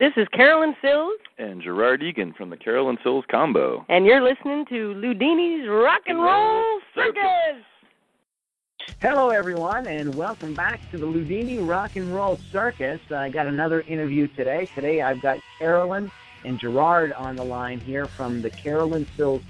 This is Carolyn Sills. And Gerard Egan from the Carolyn Sills Combo. And you're listening to Loudini's Rock and Roll Circus. Hello, everyone, and welcome back to the Ludini Rock and Roll Circus. I got another interview today. Today, I've got Carolyn and Gerard on the line here from the Carolyn Sills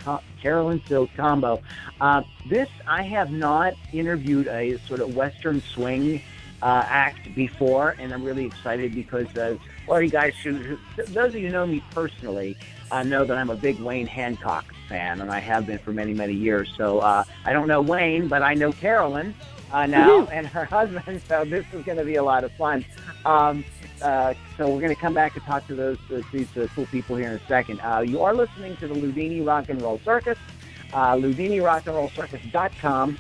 Carolyn Sills combo. Uh, this I have not interviewed a sort of Western swing uh, act before, and I'm really excited because uh, well, you guys, who, those of you who know me personally, uh, know that I'm a big Wayne Hancock fan, and I have been for many, many years. So uh, I don't know Wayne, but I know Carolyn uh, now and her husband. So this is going to be a lot of fun. Um, uh, so we're going to come back and talk to those uh, these uh, cool people here in a second. Uh, you are listening to the Loudini Rock and Roll Circus. Uh, LoudiniRockandRollCircus.com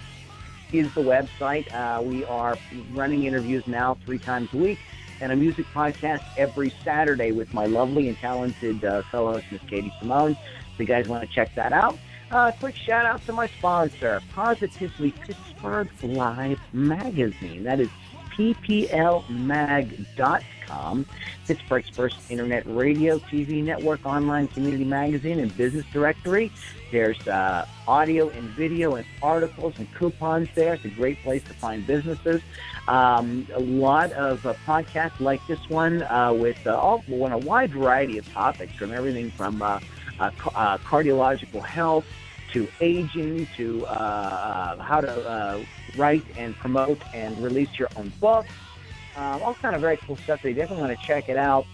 is the website. Uh, we are running interviews now three times a week and a music podcast every Saturday with my lovely and talented uh, fellow Miss Katie Simone. If you guys want to check that out, uh, quick shout out to my sponsor, Positively Pittsburgh Live Magazine. That is pplmag.com, Pittsburgh's first internet radio, TV network, online community magazine, and business directory. There's uh, audio and video and articles and coupons there. It's a great place to find businesses. Um, a lot of uh, podcasts like this one uh, with uh, all, well, a wide variety of topics from everything from uh, uh, uh, cardiological health to aging to how to write and promote and release your own book. Um, all kind of very cool stuff. So you definitely want to check it out.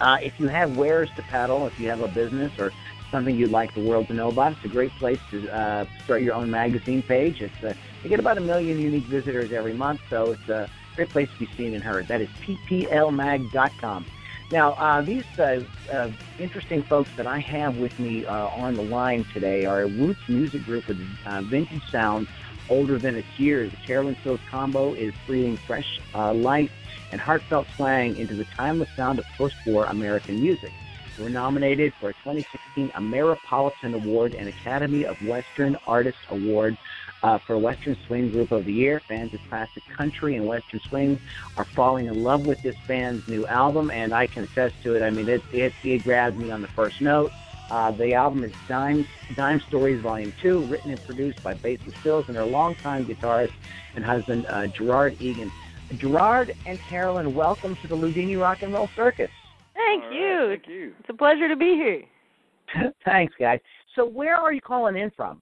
Uh, if you have wares to peddle, if you have a business or something you'd like the world to know about, it's a great place to uh, start your own magazine page. It's uh, you get about a million unique visitors every month, so it's a great place to be seen and heard. That is pplmag.com. Now, uh, these uh, uh, interesting folks that I have with me uh, on the line today are a Roots music group with uh, vintage sound older than its years. The Carolyn Sills combo is breathing fresh uh, life and heartfelt slang into the timeless sound of post-war American music. We're nominated for a 2016 Ameripolitan Award and Academy of Western Artists Award uh, for Western Swing Group of the Year. Fans of classic country and Western swing are falling in love with this band's new album, and I confess to it. I mean, it it, it grabbed me on the first note. Uh, the album is Dime, Dime Stories Volume 2, written and produced by bassist Sills and her longtime guitarist and husband, uh, Gerard Egan. Gerard and Carolyn, welcome to the Loudini Rock and Roll Circus. Thank All you. right, thank you. It's a pleasure to be here. Thanks, guys. So, where are you calling in from?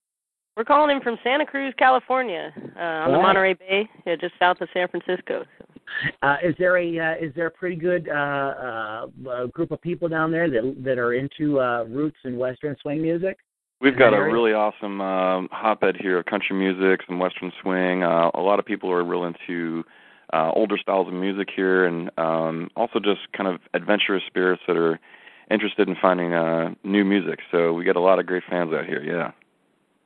We're calling in from Santa Cruz, California, uh, on the Monterey Bay, yeah, just south of San Francisco. Uh, is there a uh, is there a pretty good uh, uh, uh, group of people down there that that are into uh, roots and Western swing music? We've got a really awesome um, hotbed here of country music, some western swing. Uh, a lot of people are real into uh, older styles of music here, and um, also just kind of adventurous spirits that are interested in finding uh, new music. So we got a lot of great fans out here. Yeah.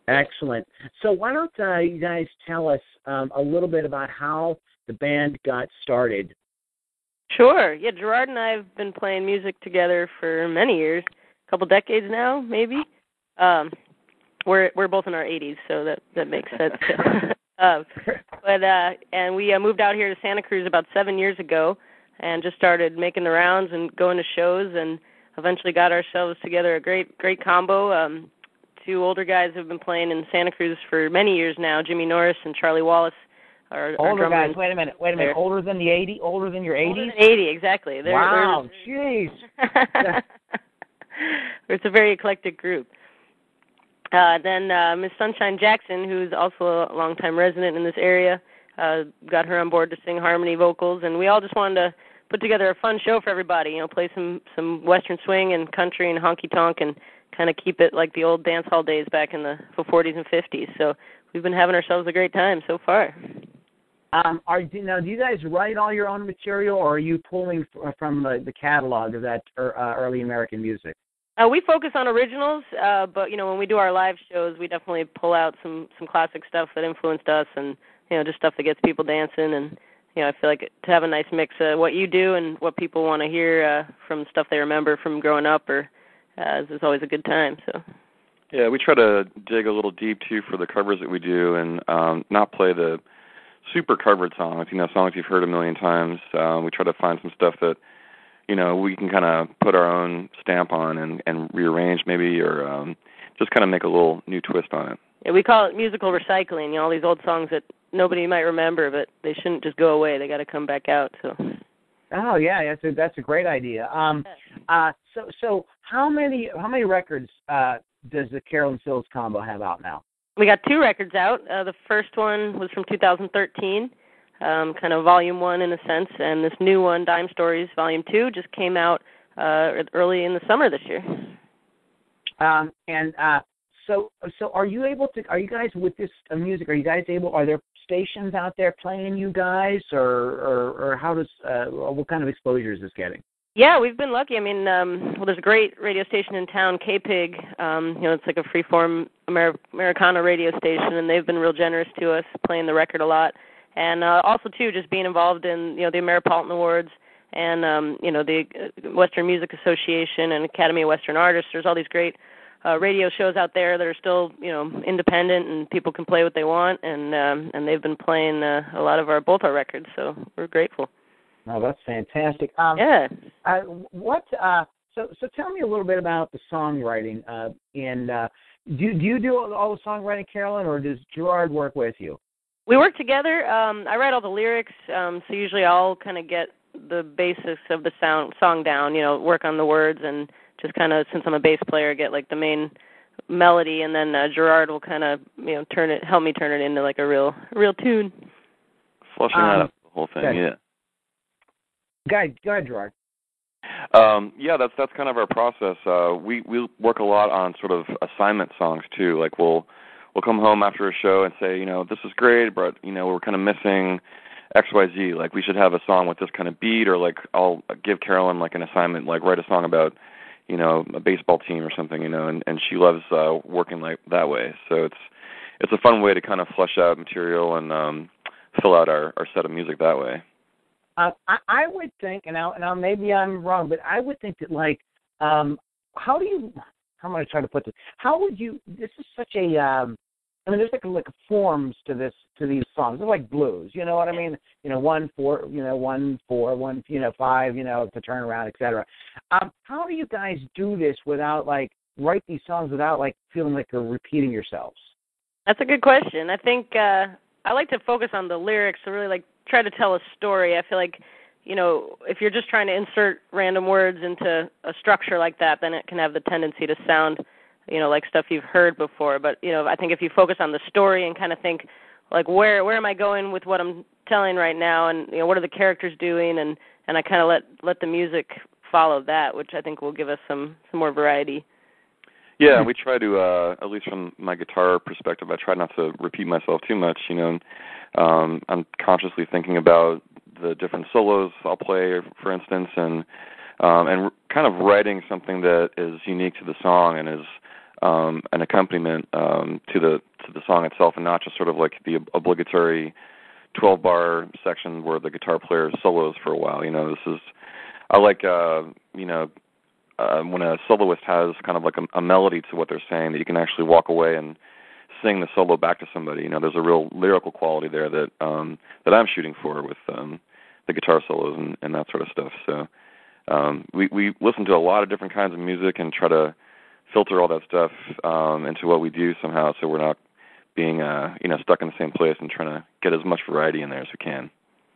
Excellent. So why don't uh, you guys tell us um, a little bit about how the band got started? Sure. Yeah, Gerard and I have been playing music together for many years, a couple decades now, maybe. Um, we're we're both in our 80s, so that that makes sense. uh, but uh, and we uh, moved out here to Santa Cruz about seven years ago, and just started making the rounds and going to shows, and eventually got ourselves together a great great combo. Um, two older guys have been playing in Santa Cruz for many years now. Jimmy Norris and Charlie Wallace are are Older drummer guys. Wait a minute. Wait a minute. there. Older than the eighty? Older than your Older eighties? than 80, exactly. They're, Wow. Jeez. it's a very eclectic group. Uh, then uh, Miss Sunshine Jackson, who's also a longtime resident in this area, uh, got her on board to sing harmony vocals, and we all just wanted to put together a fun show for everybody. You know, play some some western swing and country and honky tonk, and kind of keep it like the old dance hall days back in the 40s and 50s. So we've been having ourselves a great time so far. Um, are do, now do you guys write all your own material, or are you pulling from the, the catalog of that er, uh, early American music? Uh, we focus on originals, uh, but you know when we do our live shows, we definitely pull out some some classic stuff that influenced us, and you know just stuff that gets people dancing. And you know I feel like to have a nice mix of what you do and what people want to hear uh, from stuff they remember from growing up, or uh, is always a good time. So. Yeah, we try to dig a little deep too for the covers that we do, and um, not play the super covered songs. You know, songs you've heard a million times. Um, we try to find some stuff that you know we can kind of put our own stamp on and and rearrange maybe, or um, just kind of make a little new twist on it. Yeah, we call it musical recycling. You know, all these old songs that nobody might remember, but they shouldn't just go away. They got to come back out. So. Oh yeah, that's a that's a great idea. Um, uh, so so how many how many records uh, does the Carolyn Sills combo have out now? We got two records out. Uh, the first one was from 2013, um, kind of volume one in a sense, and this new one, Dime Stories Volume Two, just came out uh, early in the summer this year. Um, and uh, so so are you able to? Are you guys with this uh, music? Are you guys able? Are there stations out there playing you guys, or or, or how does uh, what kind of exposure is this getting? Yeah, we've been lucky. I mean, um, well, there's a great radio station in town, KPIG. Um, you know, it's like a freeform Amer- Americana radio station, and they've been real generous to us, playing the record a lot, and uh, also too, just being involved in you know the Ameripolitan Awards and um, you know the uh, Western Music Association and Academy of Western Artists. There's all these great uh, radio shows out there that are still you know independent and people can play what they want, and um, and they've been playing uh, a lot of our both our records, so we're grateful. Oh, that's fantastic. Um, yeah. Uh, what? Uh, so, so tell me a little bit about the songwriting. Uh, and uh, do do you do all the songwriting, Carolyn, or does Gerard work with you? We work together. Um, I write all the lyrics, um, so usually I'll kind of get the basics of the sound song down. You know, work on the words and just kind of since I'm a bass player, get like the main melody, and then uh, Gerard will kind of you know turn it, help me turn it into like a real real tune. Flushing Um, that up the whole thing, okay. yeah. Go ahead, go ahead, Gerard. Um, yeah, that's that's kind of our process. Uh, we we work a lot on sort of assignment songs too. Like we'll we'll come home after a show and say, you know, this is great, but you know, we're kind of missing X Y Z. Like we should have a song with this kind of beat, or like I'll give Carolyn like an assignment, like write a song about you know a baseball team or something, you know, and and she loves uh, working like that way. So it's it's a fun way to kind of flesh out material and um, fill out our our set of music that way. Uh, I, I would think, and now, now maybe I'm wrong, but I would think that like, um, how do you? How am I trying to put this? How would you? This is such a. Um, I mean, there's like like forms to this to these songs. They're like blues. You know what I mean? You know, one four. You know, one four, one. You know, five. You know, to turn around, etc. Um, how do you guys do this without like write these songs without like feeling like you're repeating yourselves? That's a good question. I think uh I like to focus on the lyrics to really like try to tell a story. I feel like, you know, if you're just trying to insert random words into a structure like that, then it can have the tendency to sound, you know, like stuff you've heard before. But, you know, I think if you focus on the story and kind of think like where where am I going with what I'm telling right now and you know what are the characters doing and and I kind of let let the music follow that, which I think will give us some some more variety. Yeah, we try to uh at least from my guitar perspective, I try not to repeat myself too much, you know. Um I'm consciously thinking about the different solos I'll play for instance and um and kind of writing something that is unique to the song and is um an accompaniment um to the to the song itself and not just sort of like the obligatory 12 bar section where the guitar player solos for a while, you know. This is I like uh you know uh, when a soloist has kind of like a, a melody to what they're saying that you can actually walk away and sing the solo back to somebody. You know, there's a real lyrical quality there that um, that I'm shooting for with um, the guitar solos and, and that sort of stuff. So um, we we listen to a lot of different kinds of music and try to filter all that stuff um, into what we do somehow, so we're not being uh, you know stuck in the same place and trying to get as much variety in there as we can.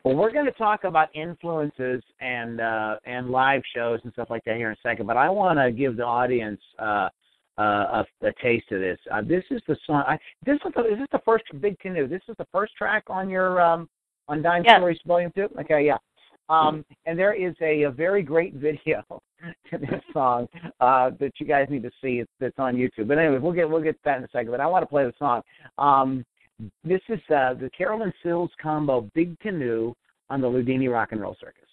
Well, we're going to talk about influences and uh, and live shows and stuff like that here in a second. But I want to give the audience uh, uh, a, a taste of this. Uh, this is the song. I, this is the, is this the first big canoe? This is the first track on your um, on Dime Yes. Stories Volume Two. Okay, yeah. Um, and there is a, a very great video to this song uh, that you guys need to see. It's, on YouTube. But anyway, we'll get we'll get that in a second. But I want to play the song. Um, This is uh, the Carolyn Sills combo Big Canoe on the Loudini Rock and Roll Circus.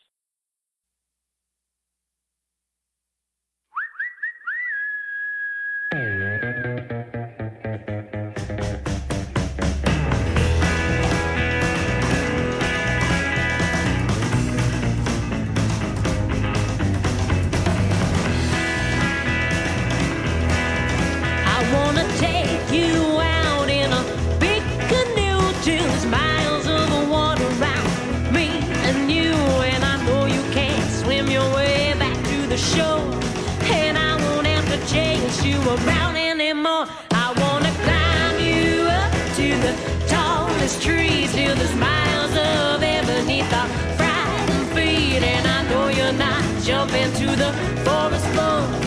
Christmas trees till the smiles of ebony are fried and feed. And I know you're not jumping to the forest floor.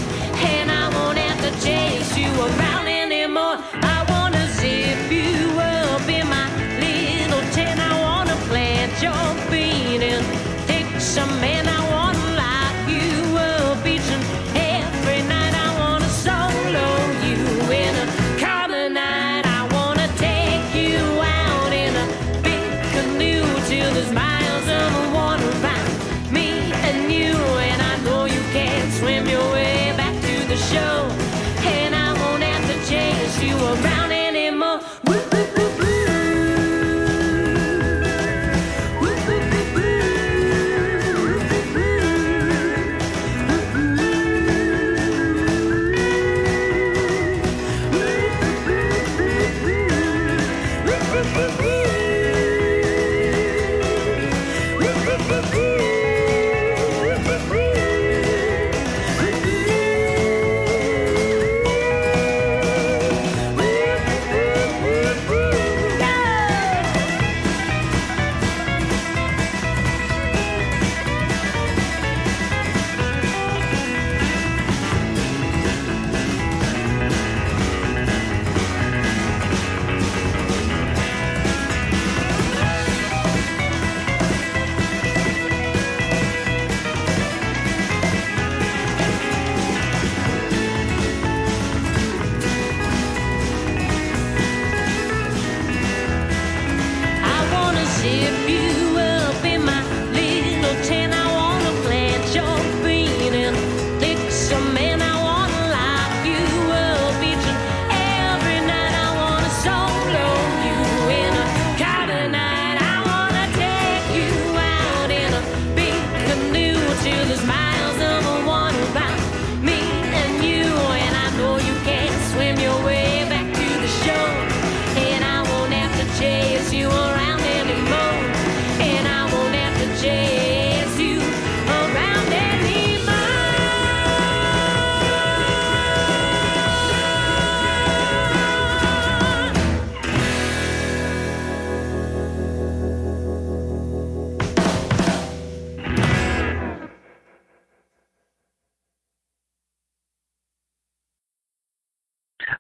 If you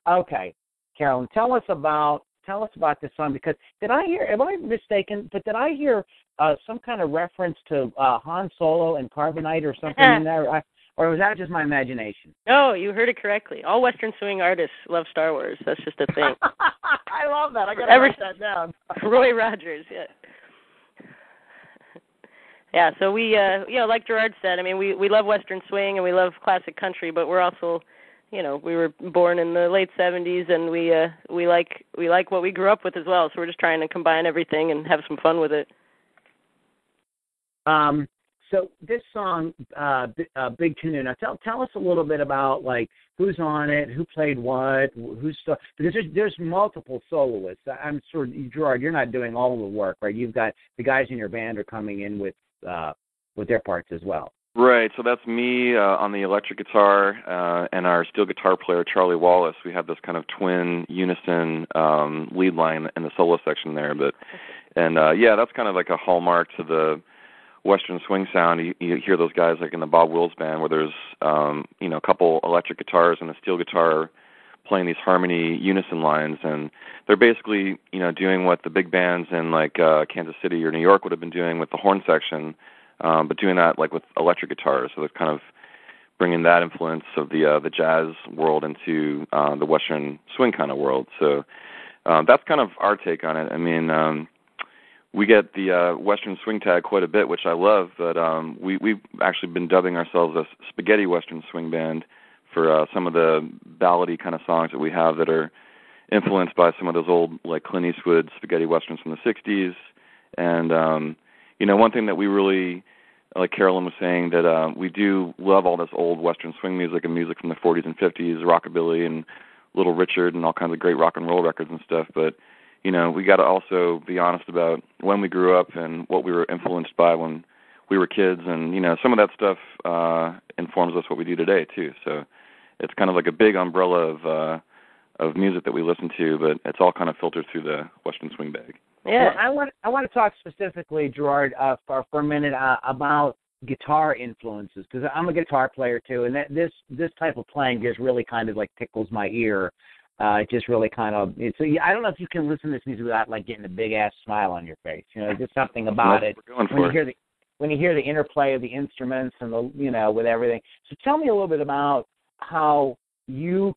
Okay, Carolyn, tell us about tell us about this song because did I hear? Am I mistaken? But did I hear uh, some kind of reference to uh, Han Solo and Carbonite or something in there? I, or was that just my imagination? No, you heard it correctly. All Western swing artists love Star Wars. That's just a thing. I love that. I gotta Ever- write that down. Roy Rogers, yeah. Yeah, so we uh you know, like Gerard said, I mean we we love western swing and we love classic country, but we're also you know, we were born in the late 70s and we uh we like we like what we grew up with as well, so we're just trying to combine everything and have some fun with it. Um, so this song, uh, uh, Big Canoe. Now tell tell us a little bit about like who's on it, who played what, who's so, because there's there's multiple soloists. I'm sure Gerard, you're not doing all the work, right? You've got the guys in your band are coming in with uh, with their parts as well. Right, so that's me uh, on the electric guitar uh, and our steel guitar player Charlie Wallace. We have this kind of twin unison um, lead line in the solo section there, but and uh, yeah, that's kind of like a hallmark to the Western swing sound. You, you hear those guys like in the Bob Wills band, where there's um, you know a couple electric guitars and a steel guitar playing these harmony unison lines, and they're basically you know doing what the big bands in like uh, Kansas City or New York would have been doing with the horn section um, but doing that like with electric guitars. So it's kind of bringing that influence of the uh, the jazz world into uh, the Western swing kind of world. So uh, that's kind of our take on it. I mean, um, we get the uh, Western swing tag quite a bit, which I love. But um, we we've actually been dubbing ourselves a spaghetti Western swing band for uh, some of the ballady kind of songs that we have that are influenced by some of those old like Clint Eastwood spaghetti westerns from the '60s. And um, you know, one thing that we really like Carolyn was saying that uh, we do love all this old Western swing music and music from the 40s and 50s, rockabilly and Little Richard and all kinds of great rock and roll records and stuff. But you know, we got to also be honest about when we grew up and what we were influenced by when we were kids, and you know, some of that stuff uh, informs us what we do today too. So it's kind of like a big umbrella of uh, of music that we listen to, but it's all kind of filtered through the Western swing bag. Yeah, I want I want to talk specifically, Gerard, uh, for for a minute uh, about guitar influences because I'm a guitar player too, and that, this this type of playing just really kind of like tickles my ear. Uh, it just really kind of it's. I don't know if you can listen to this music without like getting a big ass smile on your face. You know, just something about it when you hear the when you hear the interplay of the instruments and the you know with everything. So tell me a little bit about how you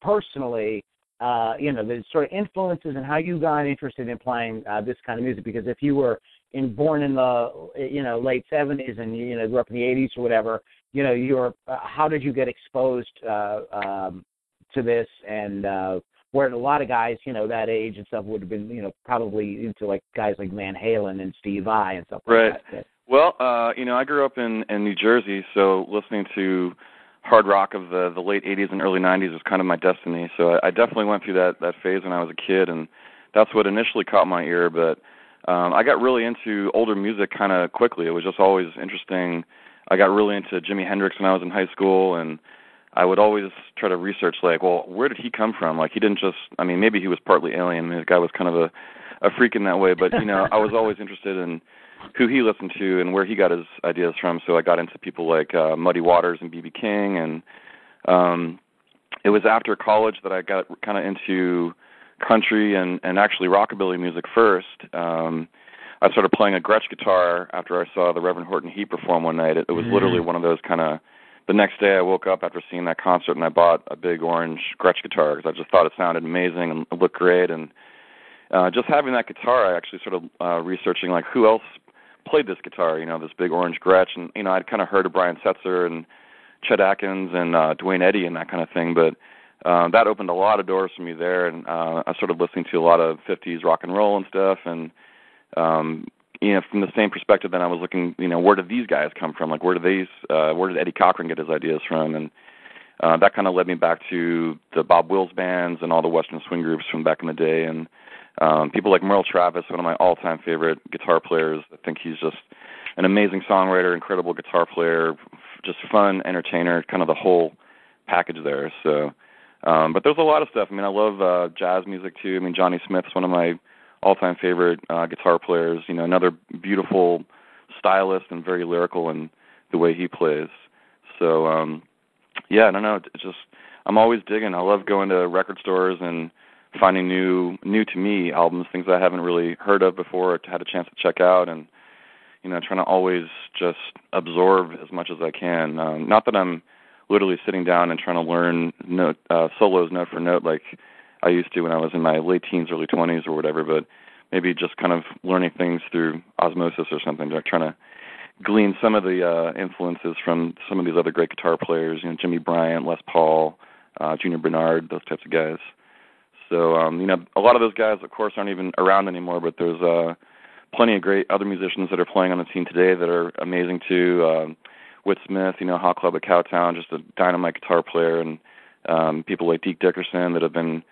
personally, uh, you know, the sort of influences and how you got interested in playing uh, this kind of music. Because if you were in born in the you know late seventies and you know grew up in the eighties or whatever, you know, you're uh, how did you get exposed uh, um, to this and uh, where a lot of guys, you know, that age and stuff would have been, you know, probably into like guys like Van Halen and Steve Vai and stuff right. like that. Well, uh, you know, I grew up in in New Jersey, so listening to hard rock of the the late 80s and early 90s was kind of my destiny. So I, I definitely went through that that phase when I was a kid, and that's what initially caught my ear. But um, I got really into older music kind of quickly. It was just always interesting. I got really into Jimi Hendrix when I was in high school, and I would always try to research like, well, where did he come from? Like he didn't just. I mean, maybe he was partly alien. I mean, the guy was kind of a a freak in that way, but you know, I was always interested in who he listened to and where he got his ideas from. So I got into people like uh, Muddy Waters and BB King, and um, it was after college that I got kind of into country and and actually rockabilly music first. Um, I started playing a Gretsch guitar after I saw the Reverend Horton Heat perform one night. It, it was mm-hmm. literally one of those kind of. The next day, I woke up after seeing that concert, and I bought a big orange Gretsch guitar because I just thought it sounded amazing and looked great. And uh, just having that guitar, I actually started uh, researching like who else played this guitar, you know, this big orange Gretsch, and you know, I'd kind of heard of Brian Setzer and Chet Atkins and uh, Duane Eddy and that kind of thing, but uh, that opened a lot of doors for me there, and uh, I started listening to a lot of '50s rock and roll and stuff, and um, you know, from the same perspective, then I was looking, you know, where did these guys come from? Like, where did these, uh, where did Eddie Cochran get his ideas from? And uh, that kind of led me back to the Bob Wills bands and all the Western swing groups from back in the day, and um, people like Merle Travis, one of my all-time favorite guitar players. I think he's just an amazing songwriter, incredible guitar player, just fun entertainer, kind of the whole package there. So, um, but there's a lot of stuff. I mean, I love uh, jazz music too. I mean, Johnny Smith's one of my all-time favorite uh, guitar players. You know, another beautiful stylist and very lyrical in the way he plays. So, um, yeah, I don't know. It's just I'm always digging. I love going to record stores and finding new new to me albums, things I haven't really heard of before or had a chance to check out, and you know, trying to always just absorb as much as I can. Um, not that I'm literally sitting down and trying to learn note uh, solos note for note like I used to when I was in my late teens, early 20s, or whatever, but maybe just kind of learning things through osmosis or something. Trying to glean some of the uh, influences from some of these other great guitar players, you know, Jimmy Bryant, Les Paul, uh, Junior Barnard, those types of guys. So um, you know, a lot of those guys, of course, aren't even around anymore. But there's uh, plenty of great other musicians that are playing on the scene today that are amazing too. Um, Whit Smith, you know, Hot Club of Cowtown, just a dynamite guitar player, and um, people like Deke Dickerson that have been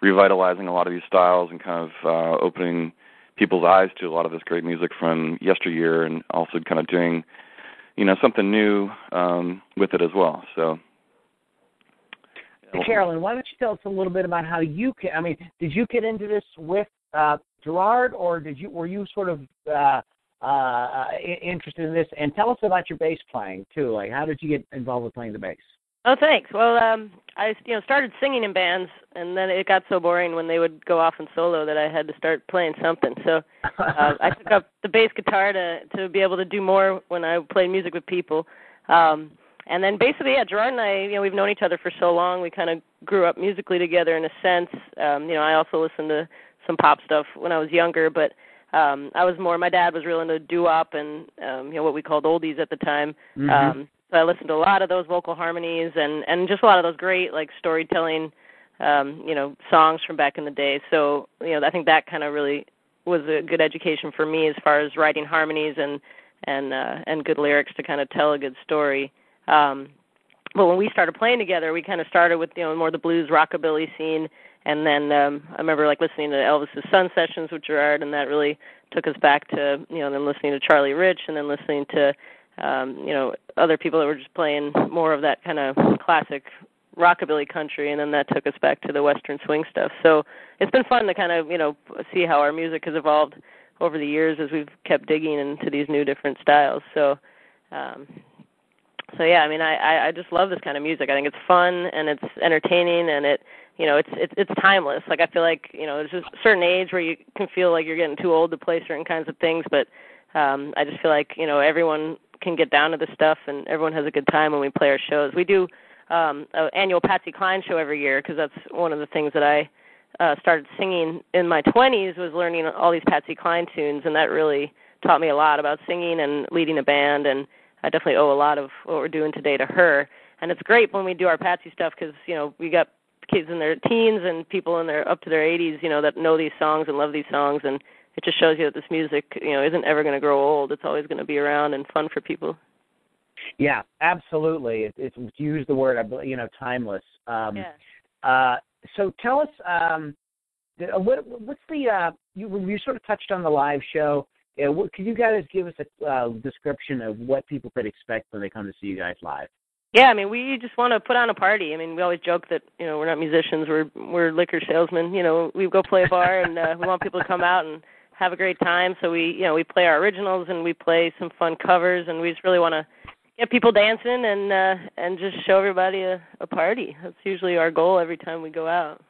revitalizing a lot of these styles and kind of uh, opening people's eyes to a lot of this great music from yesteryear, and also kind of doing, you know, something new um, with it as well. So Carolyn, why don't you tell us a little bit about how you? Can, I mean, did you get into this with uh, Gerard, or did you were you sort of uh, uh, interested in this? And tell us about your bass playing too. Like, how did you get involved with playing the bass? Oh, thanks. Well, um, I you know started singing in bands, and then it got so boring when they would go off in solo that I had to start playing something. So uh, I took up the bass guitar to to be able to do more when I played music with people. Um, and then basically, yeah, Gerard and I, you know, we've known each other for so long. We kind of grew up musically together in a sense. Um, you know, I also listened to some pop stuff when I was younger, but um I was more my dad was real into doo-wop and um you know what we called oldies at the time. Mhm. Um so I listened to a lot of those vocal harmonies and and just a lot of those great like storytelling um you know songs from back in the day. So, you know, I think that kind of really was a good education for me as far as writing harmonies and and uh and good lyrics to kind of tell a good story. Um but when we started playing together, we kind of started with you know more the blues rockabilly scene and then um I remember like listening to Elvis's Sun sessions with Gerard and that really took us back to you know then listening to Charlie Rich and then listening to um you know other people that were just playing more of that kind of classic rockabilly country and then that took us back to the western swing stuff. So it's been fun to kind of, you know, see how our music has evolved over the years as we've kept digging into these new different styles. So um so yeah, I mean I, I just love this kind of music. I think it's fun and it's entertaining and it you know, it's it's it's timeless. Like I feel like, you know, there's a certain age where you can feel like you're getting too old to play certain kinds of things, but um I just feel like, you know, everyone can get down to this stuff and everyone has a good time when we play our shows. We do um an annual Patsy Cline show every year because that's one of the things that I uh started singing in my 20s was learning all these Patsy Cline tunes and that really taught me a lot about singing and leading a band and I definitely owe a lot of what we're doing today to her. And it's great when we do our Patsy stuff because you know we got kids in their teens and people in their up to their 80s, you know, that know these songs and love these songs, and it just shows you that this music, you know, isn't ever going to grow old. It's always going to be around and fun for people. Yeah, absolutely. It, it's use the word, you know, timeless. Um, yeah. Uh, so tell us, um, the- uh, what, what's the uh, you you sort of touched on the live show. Uh, what, could you guys give us a uh, description of what people could expect when they come to see you guys live? Yeah, I mean, we just want to put on a party. I mean, we always joke that you know we're not musicians, we're we're liquor salesmen. You know, we go play a bar, and uh, we want people to come out and have a great time. So we, you know, we play our originals and we play some fun covers, and we just really want to get people dancing and uh, and just show everybody a, a party. That's usually our goal every time we go out.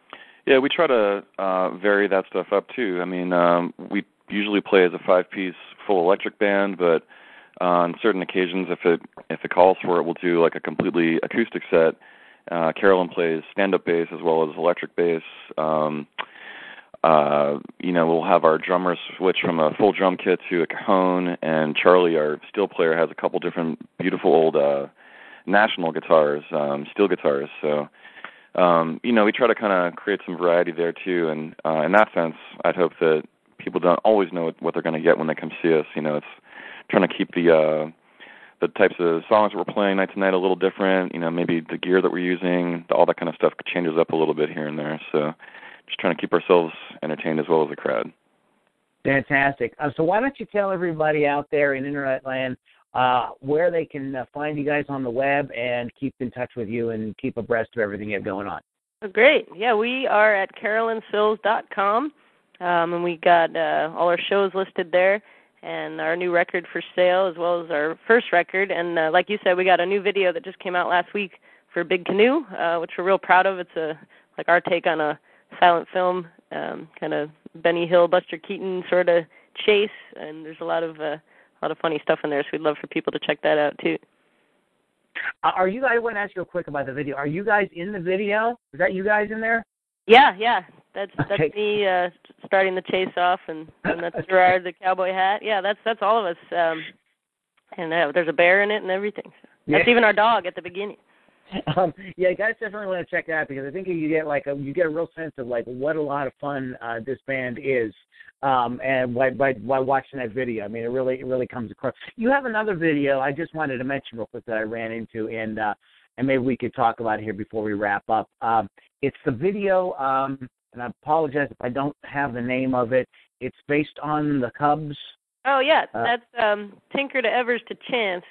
Yeah, we try to uh vary that stuff up too. I mean, um we usually play as a five piece full electric band, but on certain occasions if it if it calls for it we'll do like a completely acoustic set. Uh Carolyn plays stand up bass as well as electric bass. Um uh you know, we'll have our drummers switch from a full drum kit to a cajon and Charlie our steel player has a couple different beautiful old uh national guitars, um steel guitars. So um, you know, we try to kind of create some variety there too, and uh, in that sense, I'd hope that people don't always know what they're going to get when they come see us. You know, it's trying to keep the uh, the types of songs that we're playing night to night a little different. You know, maybe the gear that we're using, all that kind of stuff changes up a little bit here and there. So, just trying to keep ourselves entertained as well as the crowd. Fantastic. Uh, so why don't you tell everybody out there in internet land uh, where they can uh, find you guys on the web and keep in touch with you and keep abreast of everything you have going on. Oh, great. Yeah, we are at carolynsills.com, um, and we got uh, all our shows listed there, and our new record for sale, as well as our first record. And uh, like you said, we got a new video that just came out last week for Big Canoe, uh, which we're real proud of. It's a like our take on a silent film, um, kind of Benny Hill, Buster Keaton sort of chase, and there's a lot of uh, a lot of funny stuff in there. So we'd love for people to check that out too. Uh, are you guys? I want to ask you real quick about the video. Are you guys in the video? Is that you guys in there? Yeah, yeah. That's that's Okay. me uh starting the chase off and, and that's Gerard the cowboy hat. Yeah, that's that's all of us. Um and uh, there's a bear in it and everything. That's Yeah. even our dog at the beginning. um, yeah, you guys definitely want to check that out because I think you get like a, you get a real sense of like what a lot of fun uh, this band is, um, and by, by by watching that video, I mean it really it really comes across. You have another video I just wanted to mention real quick that I ran into, and uh, and maybe we could talk about it here before we wrap up. Um, it's the video, um, and I apologize if I don't have the name of it. It's based on the Cubs. Oh yeah, Uh, that's um Tinker to Evers to Chance.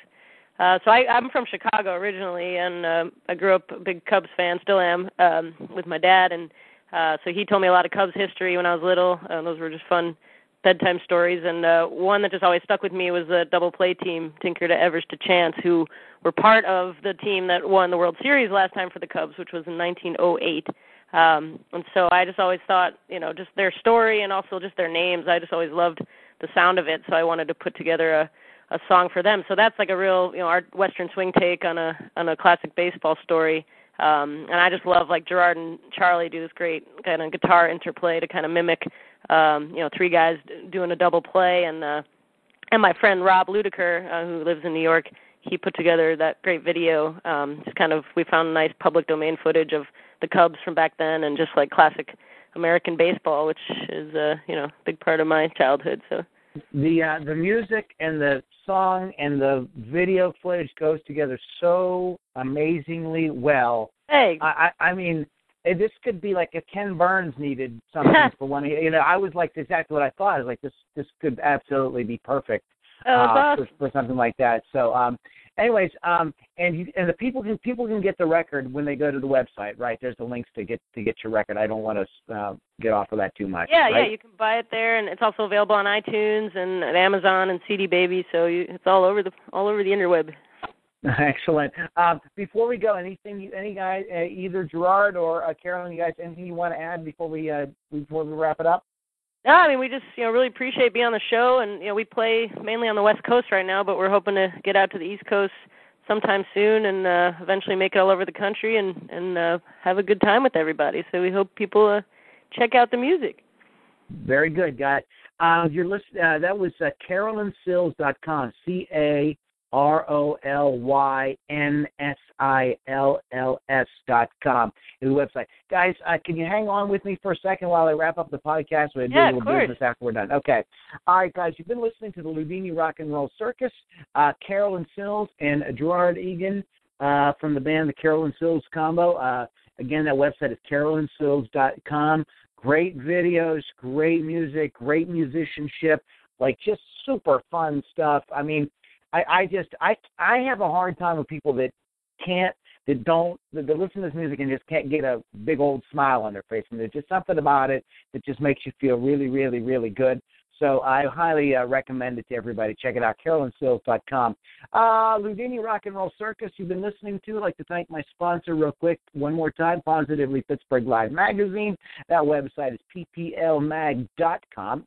Uh so I I'm from Chicago originally and um I grew up a big Cubs fan, still am, um with my dad and uh so he told me a lot of Cubs history when I was little. Uh, those were just fun bedtime stories and uh one that just always stuck with me was the double play team Tinker to Evers to Chance who were part of the team that won the World Series last time for the Cubs which was in 1908. Um and so I just always thought, you know, just their story and also just their names. I just always loved the sound of it, so I wanted to put together a a song for them. So that's like a real, you know, our Western swing take on a on a classic baseball story. Um, and I just love like Gerard and Charlie do this great kind of guitar interplay to kind of mimic, um, you know, three guys doing a double play. And uh, and my friend Rob Ludiker, uh, who lives in New York, he put together that great video. Um, just kind of we found nice public domain footage of the Cubs from back then and just like classic American baseball, which is a uh, you know big part of my childhood. So the uh, the music and the song and the video footage goes together so amazingly well. Hey, I I, I mean. This could be like if Ken Burns needed something for one. You know, I was like exactly what I thought. I was like, this this could absolutely be perfect oh, uh, awesome. for, for something like that. So, um, anyways, um, and you, and the people can people can get the record when they go to the website, right? There's the links to get to get your record. I don't want to uh, get off of that too much. Yeah, right? yeah, you can buy it there, and it's also available on iTunes and at Amazon and CD Baby. So you, it's all over the all over the interweb. Excellent. Um, before we go, anything, you, any guys, uh, either Gerard or uh, Carolyn, you guys, anything you want to add before we uh, before we wrap it up? No, I mean we just you know really appreciate being on the show, and you know we play mainly on the West Coast right now, but we're hoping to get out to the East Coast sometime soon, and uh, eventually make it all over the country and and uh, have a good time with everybody. So we hope people uh, check out the music. Very good, guys. Uh, you're listening. Uh, that was uh, CarolynSills.com. C A R O L Y N S I L L S dot com is the website. Guys, uh, can you hang on with me for a second while I wrap up the podcast? We'll yeah, do a little business after we're done. Okay. All right, guys, you've been listening to the Loudini Rock and Roll Circus. Uh, Carolyn Sills and Gerard Egan uh, from the band The Carolyn Sills Combo. Uh, again, that website is carolynsills.com. Great videos, great music, great musicianship, like just super fun stuff. I mean, I, I just I I have a hard time with people that can't that don't that, that listen to this music and just can't get a big old smile on their face. And there's just something about it that just makes you feel really, really, really good. So I highly uh, recommend it to everybody. Check it out, carolynsills.com. Uh, Loudini Rock and Roll Circus, you've been listening to. I'd like to thank my sponsor real quick one more time, Positively Pittsburgh Live Magazine. That website is pplmag.com.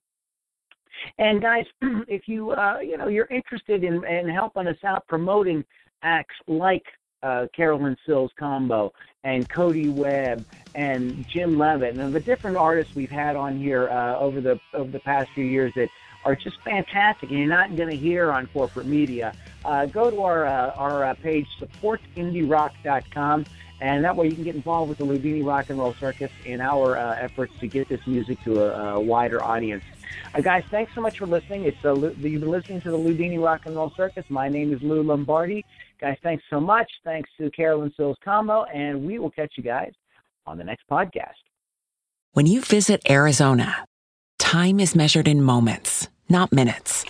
And guys, if you uh, you know you're interested in, in helping us out promoting acts like uh, Carolyn Sills combo and Cody Webb and Jim Levitt and the different artists we've had on here uh, over the over the past few years that are just fantastic and you're not going to hear on corporate media. Uh, go to our uh, our uh, page supportindierock.com and that way you can get involved with the Loudini Rock and Roll Circus in our uh, efforts to get this music to a, a wider audience. Uh, guys, thanks so much for listening. It's uh, you've been listening to the Loudini Rock and Roll Circus. My name is Lou Lombardi. Guys, thanks so much. Thanks to Carolyn Sills Combo, and we will catch you guys on the next podcast. When you visit Arizona, time is measured in moments, not minutes.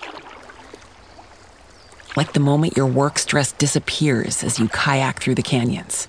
Like the moment your work stress disappears as you kayak through the canyons.